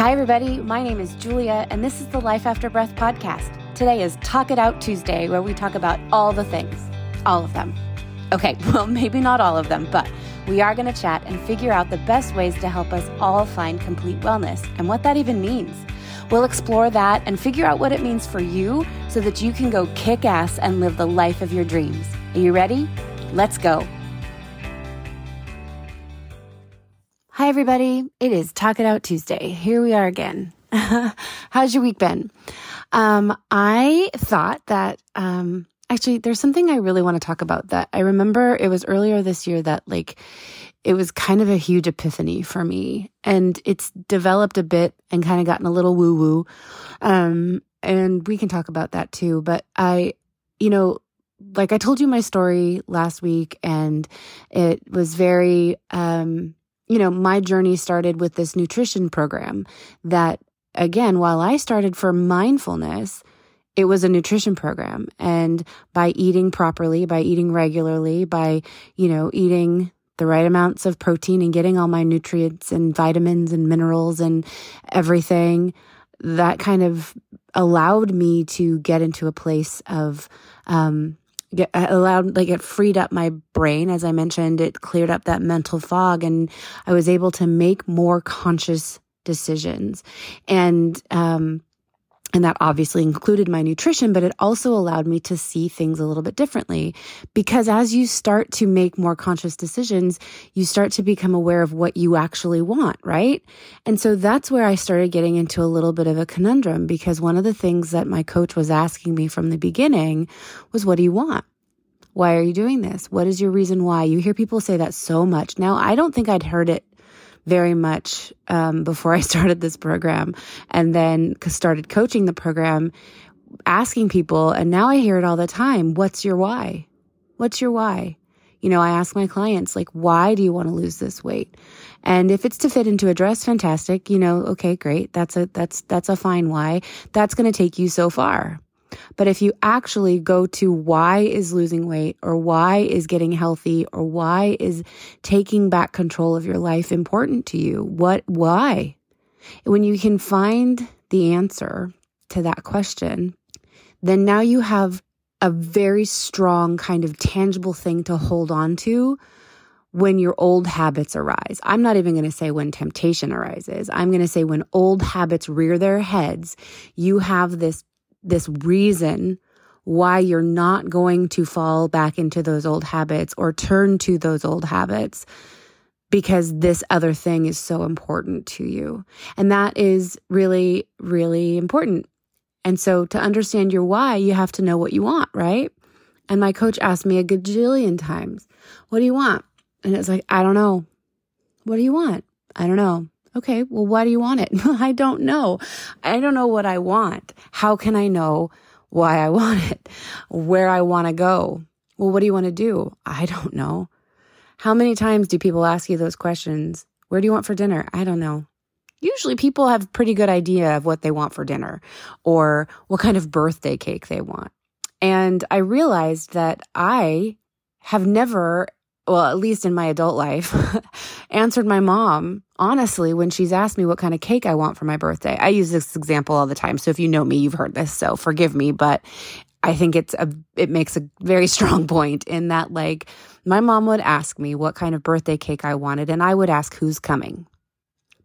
Hi, everybody. My name is Julia, and this is the Life After Breath podcast. Today is Talk It Out Tuesday, where we talk about all the things, all of them. Okay, well, maybe not all of them, but we are going to chat and figure out the best ways to help us all find complete wellness and what that even means. We'll explore that and figure out what it means for you so that you can go kick ass and live the life of your dreams. Are you ready? Let's go. Everybody. It is Talk It Out Tuesday. Here we are again. How's your week been? Um, I thought that, um, actually, there's something I really want to talk about that I remember it was earlier this year that, like, it was kind of a huge epiphany for me. And it's developed a bit and kind of gotten a little woo woo. Um, and we can talk about that too. But I, you know, like I told you my story last week, and it was very, um, you know, my journey started with this nutrition program that, again, while I started for mindfulness, it was a nutrition program. And by eating properly, by eating regularly, by, you know, eating the right amounts of protein and getting all my nutrients and vitamins and minerals and everything, that kind of allowed me to get into a place of, um, get allowed like it freed up my brain. As i mentioned it cleared up that mental fog and i was able to make more conscious decisions. And um and that obviously included my nutrition, but it also allowed me to see things a little bit differently. Because as you start to make more conscious decisions, you start to become aware of what you actually want, right? And so that's where I started getting into a little bit of a conundrum because one of the things that my coach was asking me from the beginning was, What do you want? Why are you doing this? What is your reason why? You hear people say that so much. Now, I don't think I'd heard it very much um, before I started this program and then started coaching the program, asking people, and now I hear it all the time. What's your why? What's your why? You know, I ask my clients, like, why do you want to lose this weight? And if it's to fit into a dress, fantastic. You know, okay, great. That's a, that's, that's a fine why. That's going to take you so far. But if you actually go to why is losing weight or why is getting healthy or why is taking back control of your life important to you, what, why? When you can find the answer to that question, then now you have a very strong kind of tangible thing to hold on to when your old habits arise. I'm not even going to say when temptation arises. I'm going to say when old habits rear their heads, you have this this reason why you're not going to fall back into those old habits or turn to those old habits because this other thing is so important to you. And that is really, really important. And so to understand your why, you have to know what you want, right? And my coach asked me a gajillion times, What do you want? And it's like, I don't know. What do you want? I don't know. Okay, well, why do you want it? I don't know. I don't know what I want. How can I know why I want it? Where I want to go? Well, what do you want to do? I don't know. How many times do people ask you those questions? Where do you want for dinner? I don't know. Usually people have pretty good idea of what they want for dinner or what kind of birthday cake they want. And I realized that I have never well, at least in my adult life, answered my mom honestly when she's asked me what kind of cake I want for my birthday. I use this example all the time. So if you know me, you've heard this. So forgive me, but I think it's a, it makes a very strong point in that like my mom would ask me what kind of birthday cake I wanted and I would ask who's coming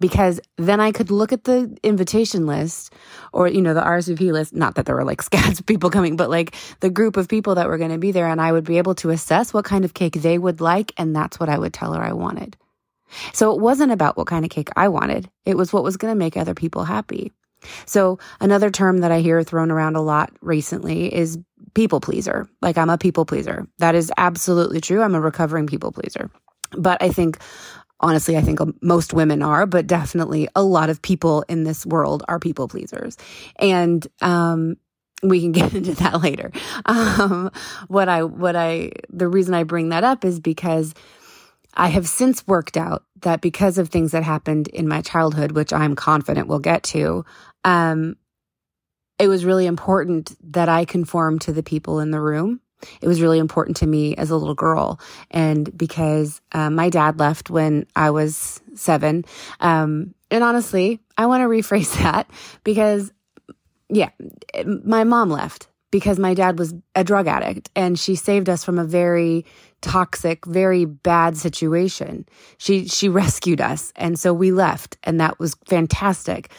because then I could look at the invitation list or, you know, the RSVP list. Not that there were like scads of people coming, but like the group of people that were going to be there. And I would be able to assess what kind of cake they would like. And that's what I would tell her I wanted. So it wasn't about what kind of cake I wanted. It was what was going to make other people happy. So another term that I hear thrown around a lot recently is people pleaser. Like I'm a people pleaser. That is absolutely true. I'm a recovering people pleaser. But I think honestly, I think most women are, but definitely a lot of people in this world are people pleasers. And, um, we can get into that later. Um, what I, what I, the reason I bring that up is because I have since worked out that because of things that happened in my childhood, which I'm confident we'll get to, um, it was really important that I conform to the people in the room it was really important to me as a little girl. And because uh, my dad left when I was seven. Um, and honestly, I want to rephrase that because, yeah, my mom left because my dad was a drug addict and she saved us from a very toxic, very bad situation. She, she rescued us. And so we left and that was fantastic.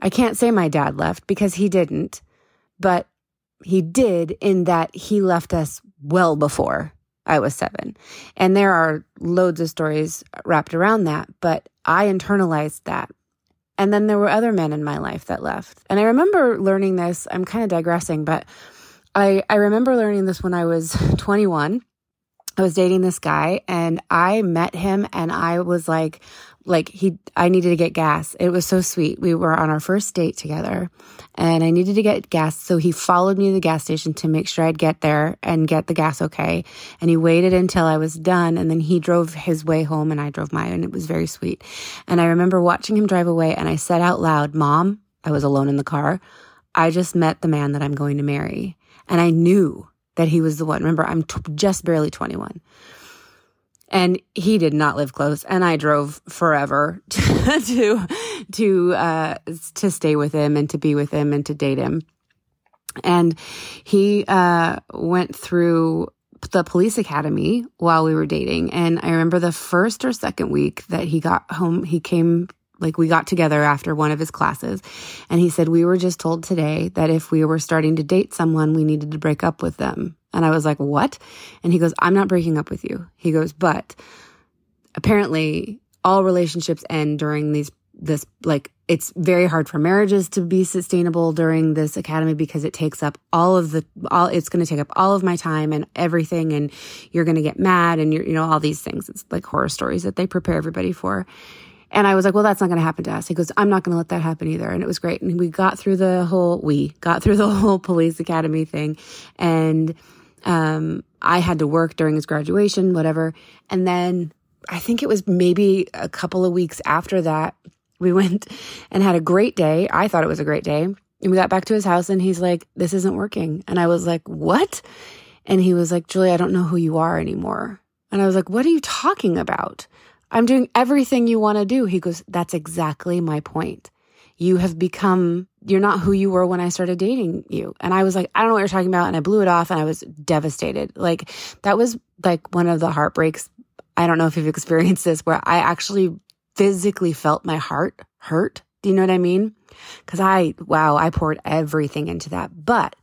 I can't say my dad left because he didn't, but he did in that he left us well before I was seven. And there are loads of stories wrapped around that, but I internalized that. And then there were other men in my life that left. And I remember learning this. I'm kind of digressing, but I, I remember learning this when I was 21. I was dating this guy and I met him and I was like, like he I needed to get gas. It was so sweet. We were on our first date together and I needed to get gas. So he followed me to the gas station to make sure I'd get there and get the gas okay. And he waited until I was done and then he drove his way home and I drove mine and it was very sweet. And I remember watching him drive away and I said out loud, Mom, I was alone in the car. I just met the man that I'm going to marry. And I knew that he was the one. Remember, I'm t- just barely 21 and he did not live close and i drove forever to to to, uh, to stay with him and to be with him and to date him. And he uh, went through the police academy while we were dating. And i remember the first or second week that he got home he came like we got together after one of his classes and he said we were just told today that if we were starting to date someone we needed to break up with them and I was like, what? And he goes, I'm not breaking up with you. He goes, but apparently all relationships end during these, this, like, it's very hard for marriages to be sustainable during this academy because it takes up all of the, all, it's going to take up all of my time and everything. And you're going to get mad and you're, you know, all these things. It's like horror stories that they prepare everybody for. And I was like, well, that's not going to happen to us. He goes, I'm not going to let that happen either. And it was great. And we got through the whole, we got through the whole police academy thing. And um, I had to work during his graduation, whatever. And then I think it was maybe a couple of weeks after that, we went and had a great day. I thought it was a great day. And we got back to his house and he's like, this isn't working. And I was like, what? And he was like, Julie, I don't know who you are anymore. And I was like, what are you talking about? I'm doing everything you want to do. He goes, that's exactly my point you have become, you're not who you were when I started dating you. And I was like, I don't know what you're talking about. And I blew it off and I was devastated. Like that was like one of the heartbreaks. I don't know if you've experienced this where I actually physically felt my heart hurt. Do you know what I mean? Cause I, wow, I poured everything into that. But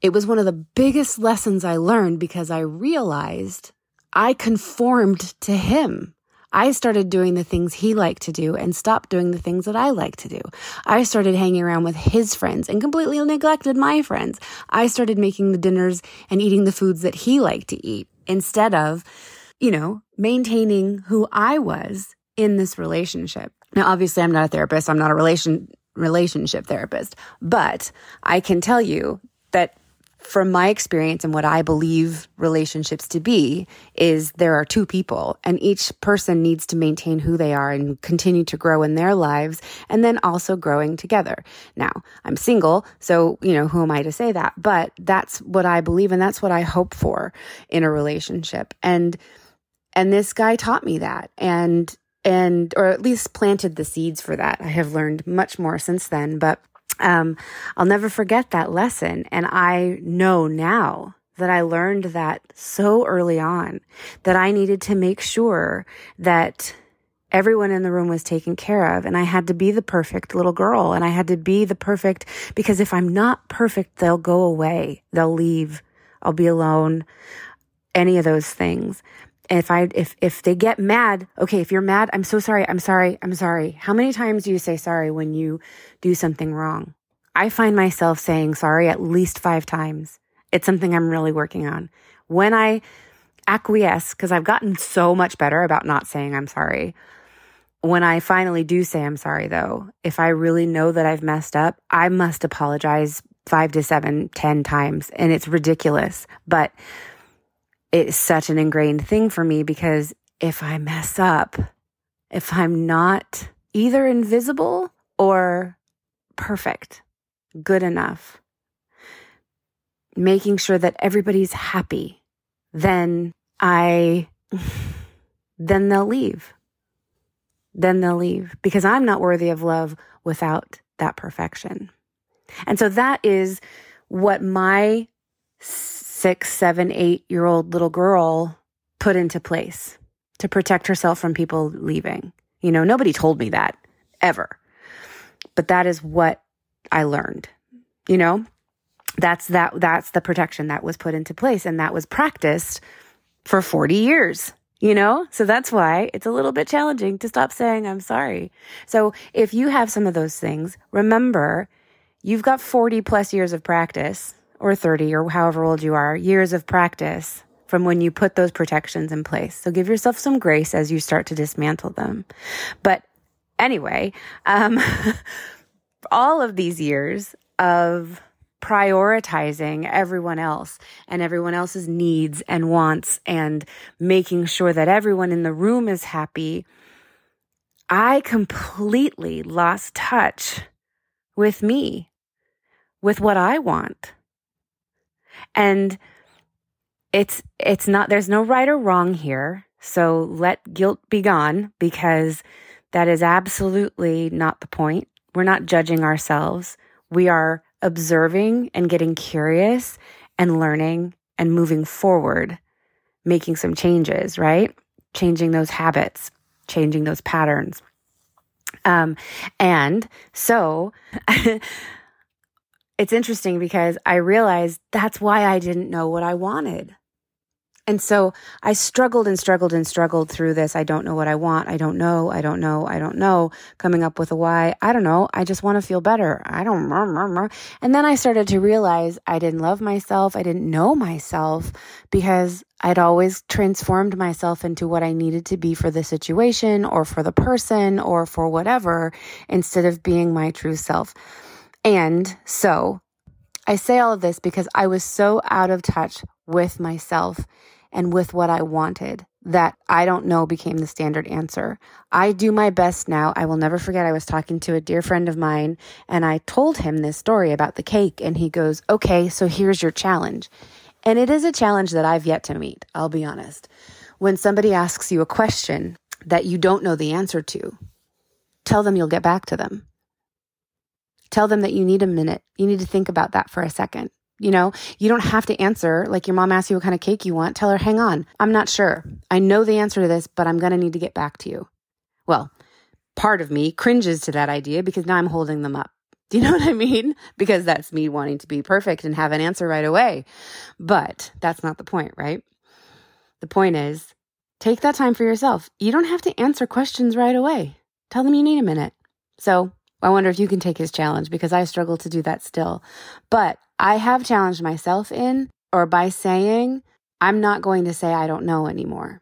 it was one of the biggest lessons I learned because I realized I conformed to him. I started doing the things he liked to do and stopped doing the things that I like to do. I started hanging around with his friends and completely neglected my friends. I started making the dinners and eating the foods that he liked to eat instead of, you know, maintaining who I was in this relationship. Now, obviously, I'm not a therapist. I'm not a relation relationship therapist, but I can tell you that from my experience and what I believe relationships to be is there are two people and each person needs to maintain who they are and continue to grow in their lives and then also growing together. Now, I'm single, so, you know, who am I to say that? But that's what I believe and that's what I hope for in a relationship. And, and this guy taught me that and, and, or at least planted the seeds for that. I have learned much more since then, but um, I'll never forget that lesson. And I know now that I learned that so early on that I needed to make sure that everyone in the room was taken care of. And I had to be the perfect little girl and I had to be the perfect, because if I'm not perfect, they'll go away. They'll leave. I'll be alone. Any of those things. If I, if, if they get mad, okay, if you're mad, I'm so sorry. I'm sorry. I'm sorry. How many times do you say sorry when you do something wrong. I find myself saying sorry at least five times. It's something I'm really working on. When I acquiesce, because I've gotten so much better about not saying I'm sorry. When I finally do say I'm sorry, though, if I really know that I've messed up, I must apologize five to seven, ten times. And it's ridiculous, but it's such an ingrained thing for me because if I mess up, if I'm not either invisible or perfect, good enough, making sure that everybody's happy, then I, then they'll leave. then they'll leave because I'm not worthy of love without that perfection. And so that is what my six, seven, eight year old little girl put into place to protect herself from people leaving. You know, nobody told me that ever, but that is what I learned, you know, that's that, that's the protection that was put into place and that was practiced for 40 years you know? So that's why it's a little bit challenging to stop saying I'm sorry. So if you have some of those things, remember you've got 40 plus years of practice or 30 or however old you are, years of practice from when you put those protections in place. So give yourself some grace as you start to dismantle them. But anyway, um, all of these years of prioritizing everyone else and everyone else's needs and wants and making sure that everyone in the room is happy, I completely lost touch with me, with what I want. And it's, it's not, there's no right or wrong here. So let guilt be gone because that is absolutely not the point. We're not judging ourselves. We are observing and getting curious and learning and moving forward, making some changes, right? Changing those habits, changing those patterns. Um, and so it's interesting because I realized that's why I didn't know what I wanted. And so I struggled and struggled and struggled through this. I don't know what I want. I don't know. I don't know. I don't know. Coming up with a why. I don't know. I just want to feel better. I don't. And then I started to realize I didn't love myself. I didn't know myself because I'd always transformed myself into what I needed to be for the situation or for the person or for whatever instead of being my true self. And so I say all of this because I was so out of touch with myself and with what I wanted that I don't know became the standard answer. I do my best now. I will never forget. I was talking to a dear friend of mine and I told him this story about the cake and he goes, okay, so here's your challenge. And it is a challenge that I've yet to meet. I'll be honest. When somebody asks you a question that you don't know the answer to, tell them you'll get back to them. Tell them that you need a minute. You need to think about that for a second. You know, you don't have to answer like your mom asks you what kind of cake you want. Tell her, hang on, I'm not sure. I know the answer to this, but I'm going to need to get back to you. Well, part of me cringes to that idea because now I'm holding them up. Do you know what I mean? Because that's me wanting to be perfect and have an answer right away. But that's not the point, right? The point is take that time for yourself. You don't have to answer questions right away. Tell them you need a minute. So I wonder if you can take his challenge because I struggle to do that still. But I have challenged myself in or by saying, I'm not going to say I don't know anymore.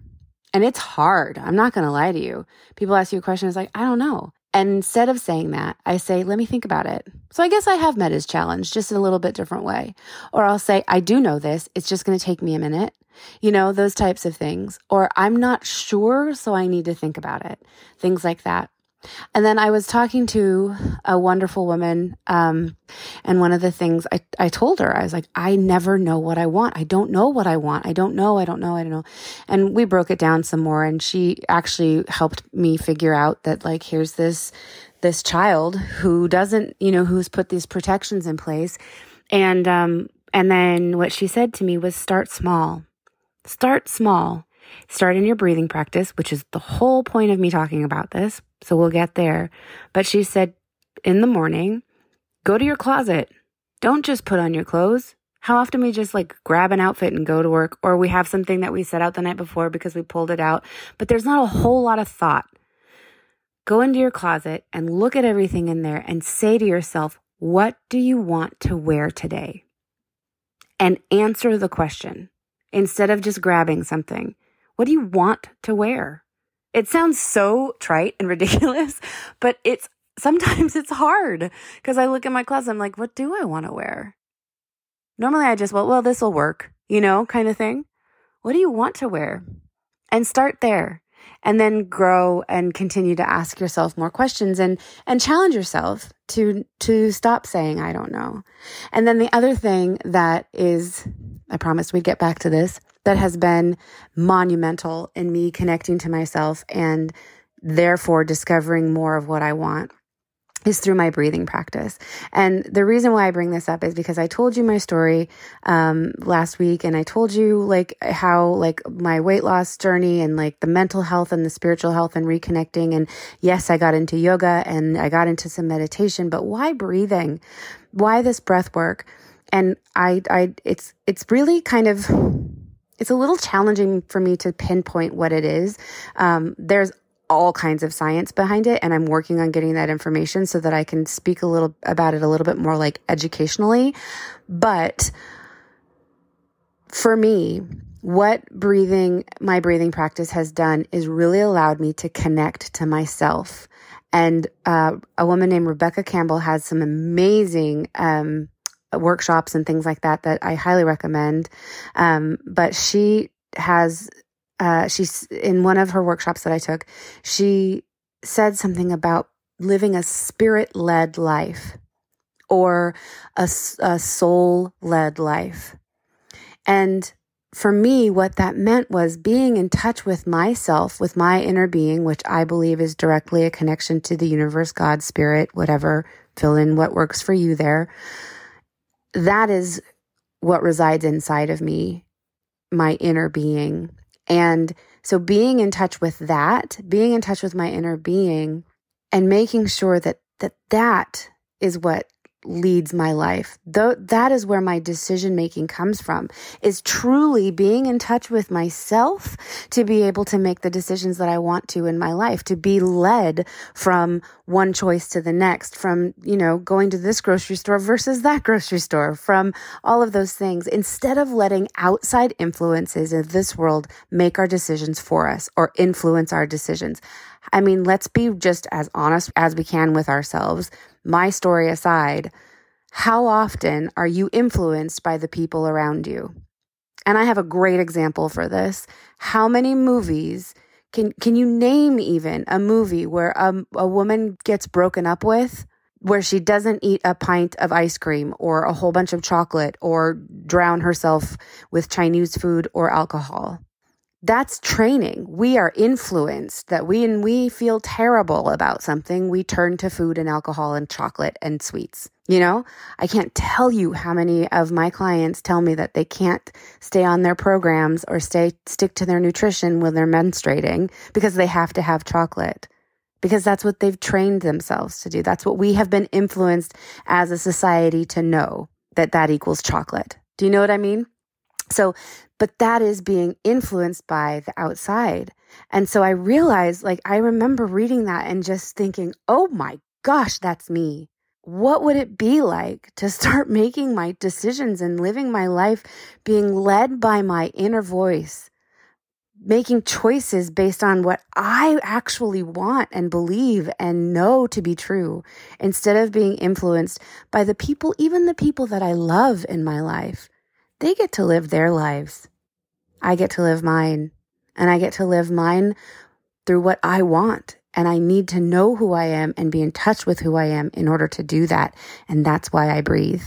And it's hard. I'm not going to lie to you. People ask you a question, it's like, I don't know. And instead of saying that, I say, let me think about it. So I guess I have met his challenge just in a little bit different way. Or I'll say, I do know this. It's just going to take me a minute. You know, those types of things. Or I'm not sure, so I need to think about it. Things like that. And then I was talking to a wonderful woman. Um, and one of the things I, I told her, I was like, I never know what I want. I don't know what I want. I don't know. I don't know. I don't know. And we broke it down some more. And she actually helped me figure out that, like, here's this, this child who doesn't, you know, who's put these protections in place. And, um, and then what she said to me was start small. Start small. Start in your breathing practice, which is the whole point of me talking about this. So we'll get there. But she said, in the morning, go to your closet. Don't just put on your clothes. How often we just like grab an outfit and go to work, or we have something that we set out the night before because we pulled it out, but there's not a whole lot of thought. Go into your closet and look at everything in there and say to yourself, what do you want to wear today? And answer the question instead of just grabbing something. What do you want to wear? It sounds so trite and ridiculous, but it's sometimes it's hard because I look at my closet, I'm like, what do I want to wear? Normally I just, well, well, this will work, you know, kind of thing. What do you want to wear? And start there and then grow and continue to ask yourself more questions and and challenge yourself to to stop saying I don't know. And then the other thing that is I promised we'd get back to this that has been monumental in me connecting to myself and therefore discovering more of what I want is through my breathing practice. And the reason why I bring this up is because I told you my story um, last week, and I told you like how like my weight loss journey and like the mental health and the spiritual health and reconnecting. And yes, I got into yoga and I got into some meditation, but why breathing? Why this breath work? And I, I, it's it's really kind of it's a little challenging for me to pinpoint what it is. Um, there's all kinds of science behind it and I'm working on getting that information so that I can speak a little about it a little bit more like educationally. But for me, what breathing, my breathing practice has done is really allowed me to connect to myself. And uh, a woman named Rebecca Campbell has some amazing um, workshops and things like that that I highly recommend. Um, but she has uh, she's in one of her workshops that I took, she said something about living a spirit led life or a, a soul led life. And for me, what that meant was being in touch with myself, with my inner being, which I believe is directly a connection to the universe, God, spirit, whatever, fill in what works for you there. That is what resides inside of me, my inner being. And so being in touch with that, being in touch with my inner being and making sure that that that is what leads my life. Though that is where my decision making comes from is truly being in touch with myself to be able to make the decisions that I want to in my life, to be led from one choice to the next, from, you know, going to this grocery store versus that grocery store, from all of those things, instead of letting outside influences of this world make our decisions for us or influence our decisions. I mean, let's be just as honest as we can with ourselves my story aside, how often are you influenced by the people around you? And I have a great example for this. How many movies can can you name even a movie where a, a woman gets broken up with where she doesn't eat a pint of ice cream or a whole bunch of chocolate or drown herself with Chinese food or alcohol? That's training. We are influenced that we and we feel terrible about something, we turn to food and alcohol and chocolate and sweets. You know, I can't tell you how many of my clients tell me that they can't stay on their programs or stay stick to their nutrition when they're menstruating because they have to have chocolate. Because that's what they've trained themselves to do. That's what we have been influenced as a society to know that that equals chocolate. Do you know what I mean? So, but that is being influenced by the outside. And so I realized, like, I remember reading that and just thinking, oh my gosh, that's me. What would it be like to start making my decisions and living my life being led by my inner voice, making choices based on what I actually want and believe and know to be true instead of being influenced by the people, even the people that I love in my life? They get to live their lives. I get to live mine. And I get to live mine through what I want. And I need to know who I am and be in touch with who I am in order to do that. And that's why I breathe.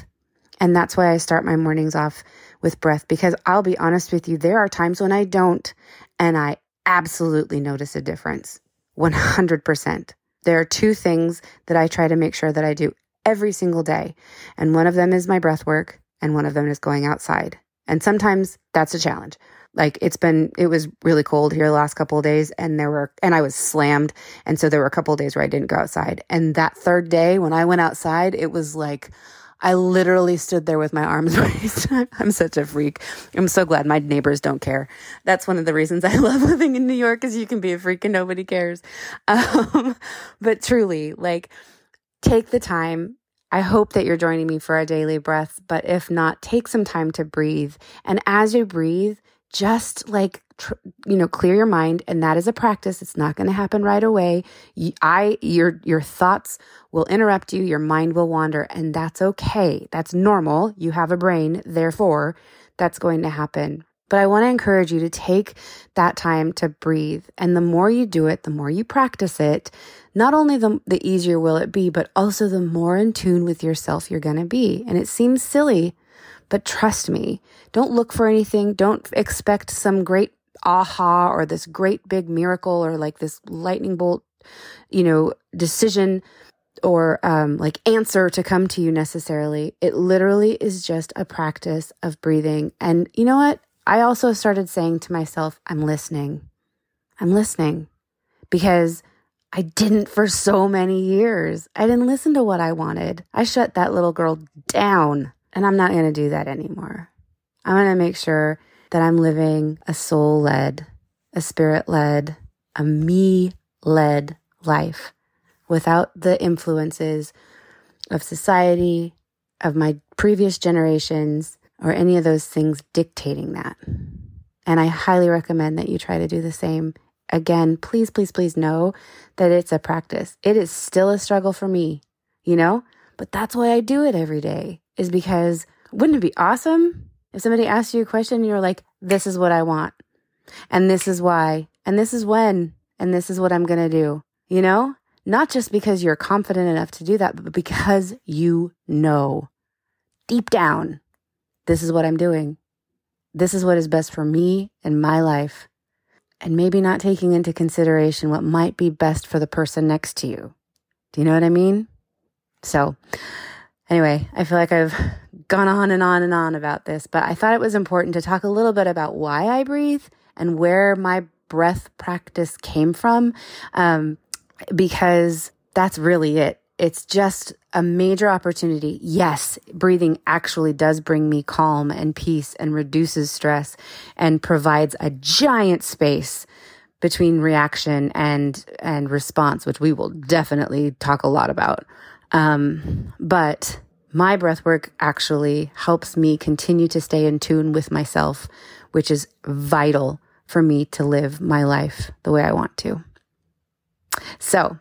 And that's why I start my mornings off with breath because I'll be honest with you, there are times when I don't. And I absolutely notice a difference 100%. There are two things that I try to make sure that I do every single day. And one of them is my breath work and one of them is going outside. And sometimes that's a challenge. Like it's been, it was really cold here the last couple of days, and there were, and I was slammed. And so there were a couple of days where I didn't go outside. And that third day, when I went outside, it was like, I literally stood there with my arms raised. I'm such a freak. I'm so glad my neighbors don't care. That's one of the reasons I love living in New York is you can be a freak and nobody cares. Um, but truly, like, take the time I hope that you're joining me for a daily breath, but if not, take some time to breathe. And as you breathe, just like tr- you know clear your mind and that is a practice. It's not going to happen right away. You, i your your thoughts will interrupt you. Your mind will wander and that's okay. That's normal. You have a brain therefore that's going to happen. But I want to encourage you to take that time to breathe. And the more you do it, the more you practice it, not only the, the easier will it be, but also the more in tune with yourself you're going to be. And it seems silly, but trust me, don't look for anything. Don't expect some great aha or this great big miracle or like this lightning bolt you know, decision or um, like answer to come to you necessarily. It literally is just a practice of breathing. And you know what? I also started saying to myself, I'm listening. I'm listening because I didn't for so many years. I didn't listen to what I wanted. I shut that little girl down, and I'm not going to do that anymore. I'm going to make sure that I'm living a soul led, a spirit led, a me led life without the influences of society, of my previous generations, or any of those things dictating that. And I highly recommend that you try to do the same. Again, please, please, please know that it's a practice. It is still a struggle for me, you know? But that's why I do it every day, is because wouldn't it be awesome if somebody asked you a question and you're like, this is what I want, and this is why, and this is when, and this is what I'm going to do, you know? Not just because you're confident enough to do that, but because you know deep down, this is what I'm doing. This is what is best for me and my life. And maybe not taking into consideration what might be best for the person next to you. Do you know what I mean? So, anyway, I feel like I've gone on and on and on about this, but I thought it was important to talk a little bit about why I breathe and where my breath practice came from. Um, because that's really it. It's just a major opportunity. Yes, breathing actually does bring me calm and peace and reduces stress and provides a giant space between reaction and and response, which we will definitely talk a lot about. Um, but my breath work actually helps me continue to stay in tune with myself, which is vital for me to live my life the way I want to. So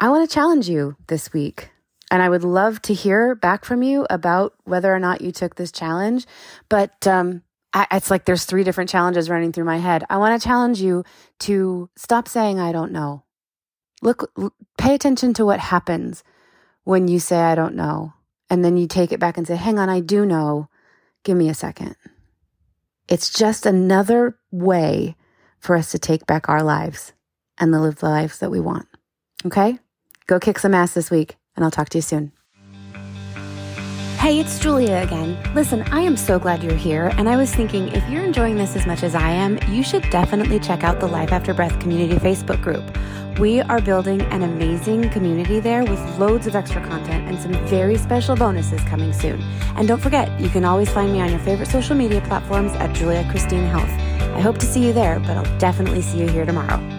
I want to challenge you this week. And I would love to hear back from you about whether or not you took this challenge. But um, I, it's like there's three different challenges running through my head. I want to challenge you to stop saying, I don't know. Look, pay attention to what happens when you say, I don't know. And then you take it back and say, hang on, I do know. Give me a second. It's just another way for us to take back our lives and live the lives that we want. Okay? Go kick some ass this week, and I'll talk to you soon. Hey, it's Julia again. Listen, I am so glad you're here, and I was thinking if you're enjoying this as much as I am, you should definitely check out the Life After Breath Community Facebook group. We are building an amazing community there with loads of extra content and some very special bonuses coming soon. And don't forget, you can always find me on your favorite social media platforms at Julia Christine Health. I hope to see you there, but I'll definitely see you here tomorrow.